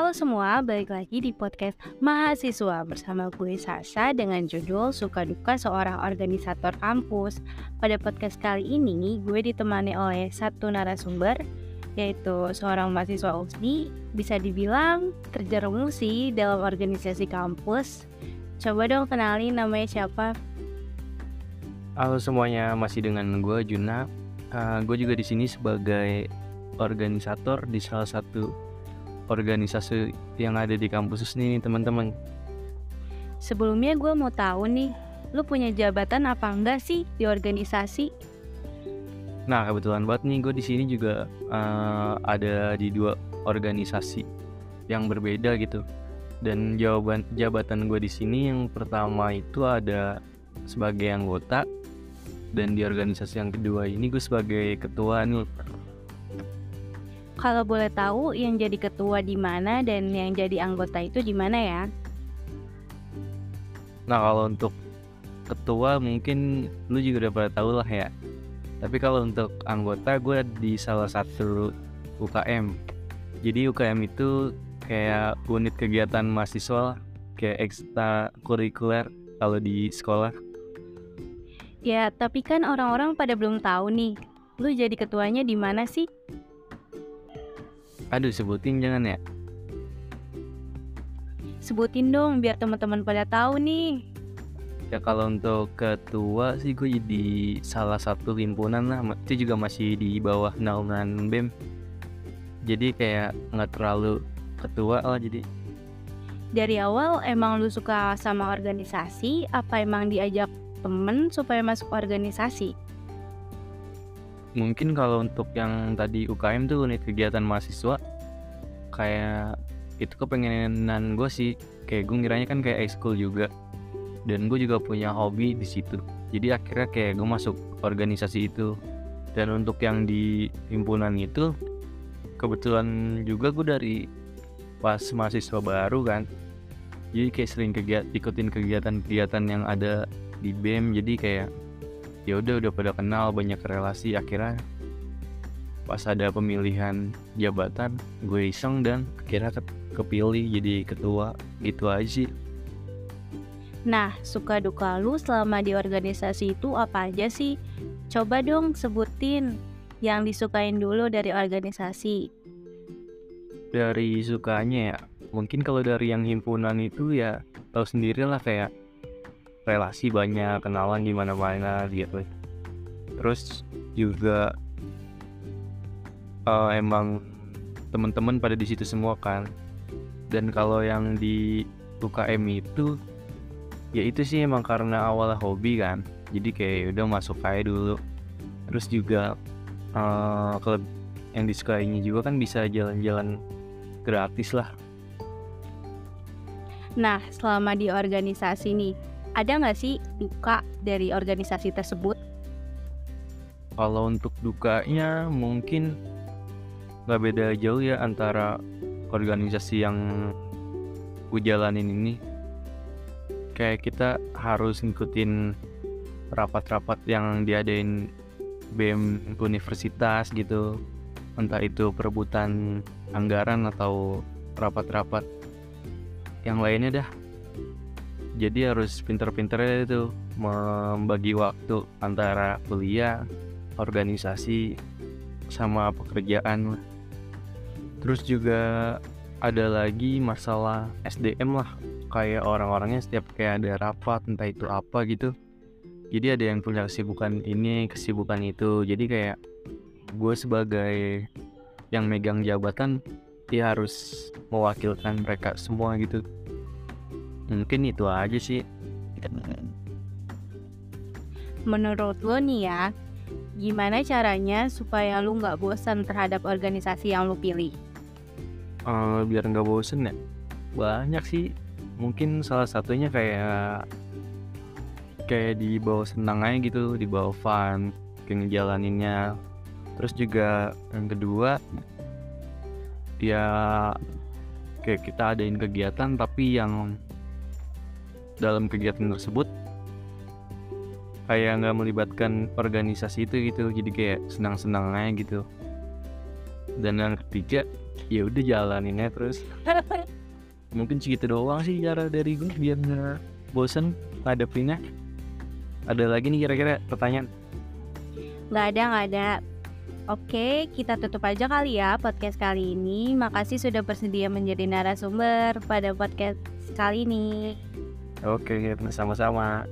Halo semua, balik lagi di podcast Mahasiswa bersama gue Sasha dengan judul Suka Duka Seorang Organisator Kampus. Pada podcast kali ini, gue ditemani oleh satu narasumber, yaitu seorang mahasiswa USNI, bisa dibilang terjerumus sih dalam organisasi kampus. Coba dong kenalin namanya siapa? Halo semuanya, masih dengan gue Juna. Uh, gue juga di sini sebagai organisator di salah satu organisasi yang ada di kampus ini teman-teman. Sebelumnya gue mau tahu nih, lu punya jabatan apa enggak sih di organisasi? Nah kebetulan banget nih gue di sini juga uh, ada di dua organisasi yang berbeda gitu. Dan jawaban jabatan gue di sini yang pertama itu ada sebagai anggota dan di organisasi yang kedua ini gue sebagai ketua nih kalau boleh tahu yang jadi ketua di mana dan yang jadi anggota itu di mana ya? Nah kalau untuk ketua mungkin lu juga udah pada tahu lah ya. Tapi kalau untuk anggota gue di salah satu UKM. Jadi UKM itu kayak unit kegiatan mahasiswa kayak ekstra kurikuler kalau di sekolah. Ya, tapi kan orang-orang pada belum tahu nih. Lu jadi ketuanya di mana sih? Aduh sebutin jangan ya. Sebutin dong biar teman-teman pada tahu nih. Ya kalau untuk ketua sih gue di salah satu himpunan lah. Itu juga masih di bawah naungan BEM Jadi kayak nggak terlalu ketua lah jadi. Dari awal emang lu suka sama organisasi? Apa emang diajak temen supaya masuk organisasi? Mungkin kalau untuk yang tadi UKM tuh unit kegiatan mahasiswa kayak itu kepengenan gue sih. Kayak gue ngiranya kan kayak ekskul juga. Dan gue juga punya hobi di situ. Jadi akhirnya kayak gue masuk organisasi itu. Dan untuk yang di himpunan itu kebetulan juga gue dari pas mahasiswa baru kan. Jadi kayak sering kegiat ikutin kegiatan-kegiatan yang ada di BEM jadi kayak ya udah udah pada kenal banyak relasi akhirnya pas ada pemilihan jabatan gue iseng dan kira kepilih jadi ketua gitu aja sih Nah, suka duka lu selama di organisasi itu apa aja sih? Coba dong sebutin yang disukain dulu dari organisasi. Dari sukanya ya, mungkin kalau dari yang himpunan itu ya tahu sendiri lah kayak relasi banyak kenalan di mana-mana gitu. Terus juga uh, emang teman-teman pada di situ semua kan. Dan kalau yang di UKM itu ya itu sih emang karena awalnya hobi kan. Jadi kayak ya udah masuk aja dulu. Terus juga uh, kalau yang disukainya juga kan bisa jalan-jalan gratis lah. Nah, selama di organisasi nih, ada nggak sih duka dari organisasi tersebut? Kalau untuk dukanya mungkin nggak beda jauh ya antara organisasi yang gue jalanin ini. Kayak kita harus ngikutin rapat-rapat yang diadain BEM universitas gitu entah itu perebutan anggaran atau rapat-rapat yang lainnya dah jadi harus pinter-pinter itu membagi waktu antara kuliah organisasi sama pekerjaan terus juga ada lagi masalah SDM lah. Kayak orang-orangnya setiap kayak ada rapat entah itu apa gitu. Jadi ada yang punya kesibukan ini kesibukan itu. Jadi kayak gue sebagai yang megang jabatan dia harus mewakilkan mereka semua gitu mungkin itu aja sih. Menurut lo nih ya gimana caranya supaya lu nggak bosan terhadap organisasi yang lu pilih? Uh, biar nggak bosen ya? Banyak sih. Mungkin salah satunya kayak kayak di bawah senang aja gitu di bawah fun kayak ngejalaninnya. Terus juga yang kedua ya kayak kita adain kegiatan tapi yang dalam kegiatan tersebut kayak nggak melibatkan organisasi itu gitu jadi kayak senang-senang aja gitu dan yang ketiga ya udah jalaninnya terus mungkin segitu doang sih cara dari gue biar nggak bosen ngadepinnya ada lagi nih kira-kira pertanyaan Nggak ada, nggak ada. Oke, kita tutup aja kali ya podcast kali ini. Makasih sudah bersedia menjadi narasumber pada podcast kali ini. Oke sama-sama